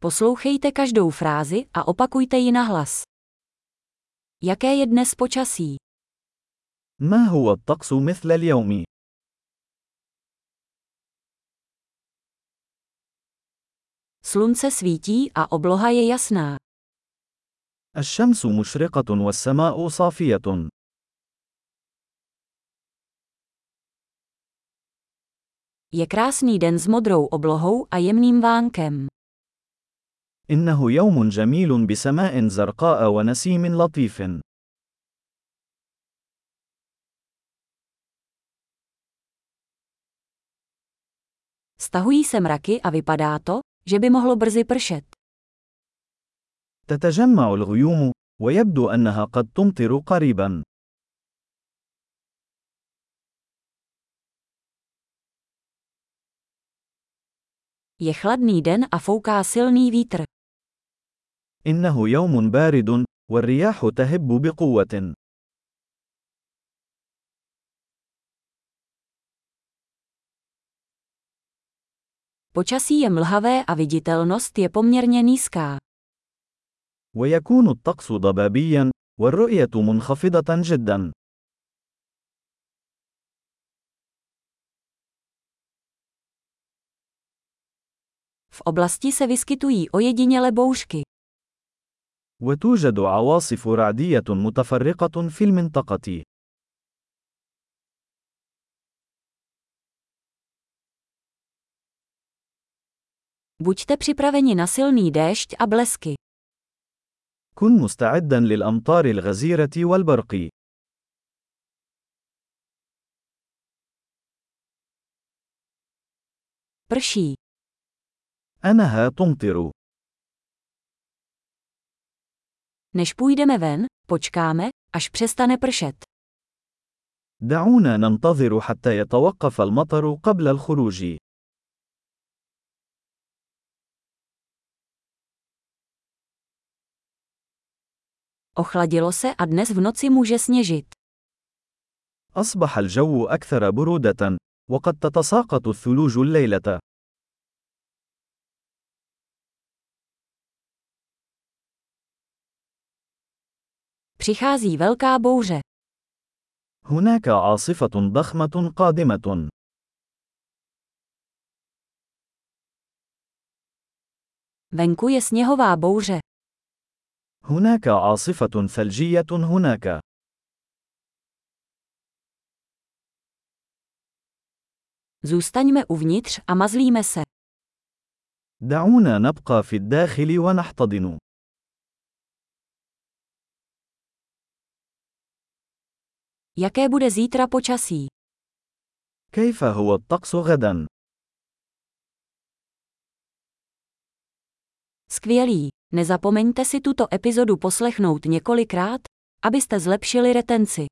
Poslouchejte každou frázi a opakujte ji nahlas. Jaké je dnes počasí? ما هو الطقس مثل اليوم؟ Slunce svítí a obloha je jasná. الشمس مشرقة والسماء صافية. Je krásný den s modrou oblohou a jemným vánkem. إنه يوم جميل بسماء زرقاء ونسيم لطيف. Stahují se mraky a vypadá to, že by mohlo brzy pršet. تتجمع الغيوم، ويبدو أنها قد تمطر قريبا. Je chladný den a fouká silný vítr. إنه يوم بارد، والرياح تهب بقوة. Počasí je mlhavé a viditelnost je poměrně nízká. ويكون الطقس ضبابيا، والرؤية منخفضة جدا. V oblasti se vyskytují ojediněle bouřky. وتوجد عواصف رعدية متفرقة في المنطقة. Buďte připraveni na silný déšť a blesky. كن مستعدا للأمطار الغزيرة والبرق. Prší. أنها تمطر. Než půjdeme ven, počkáme, až přestane pršet. دعونا ننتظر حتى يتوقف المطر قبل الخروج. Ochladilo se a dnes v noci může sněžit. أصبح الجو أكثر برودة، وقد تتساقط الثلوج الليلة. Přichází velká bouře. هناك عاصفة ضخمة قادمة. Venku je sněhová bouře. هناك عاصفة ثلجية هناك. Zůstaňme uvnitř a mazlíme se. دعونا نبقى في الداخل ونحتضن. Jaké bude zítra počasí? كيف هو الطقس غدا؟ Skvělý. Nezapomeňte si tuto epizodu poslechnout několikrát, abyste zlepšili retenci.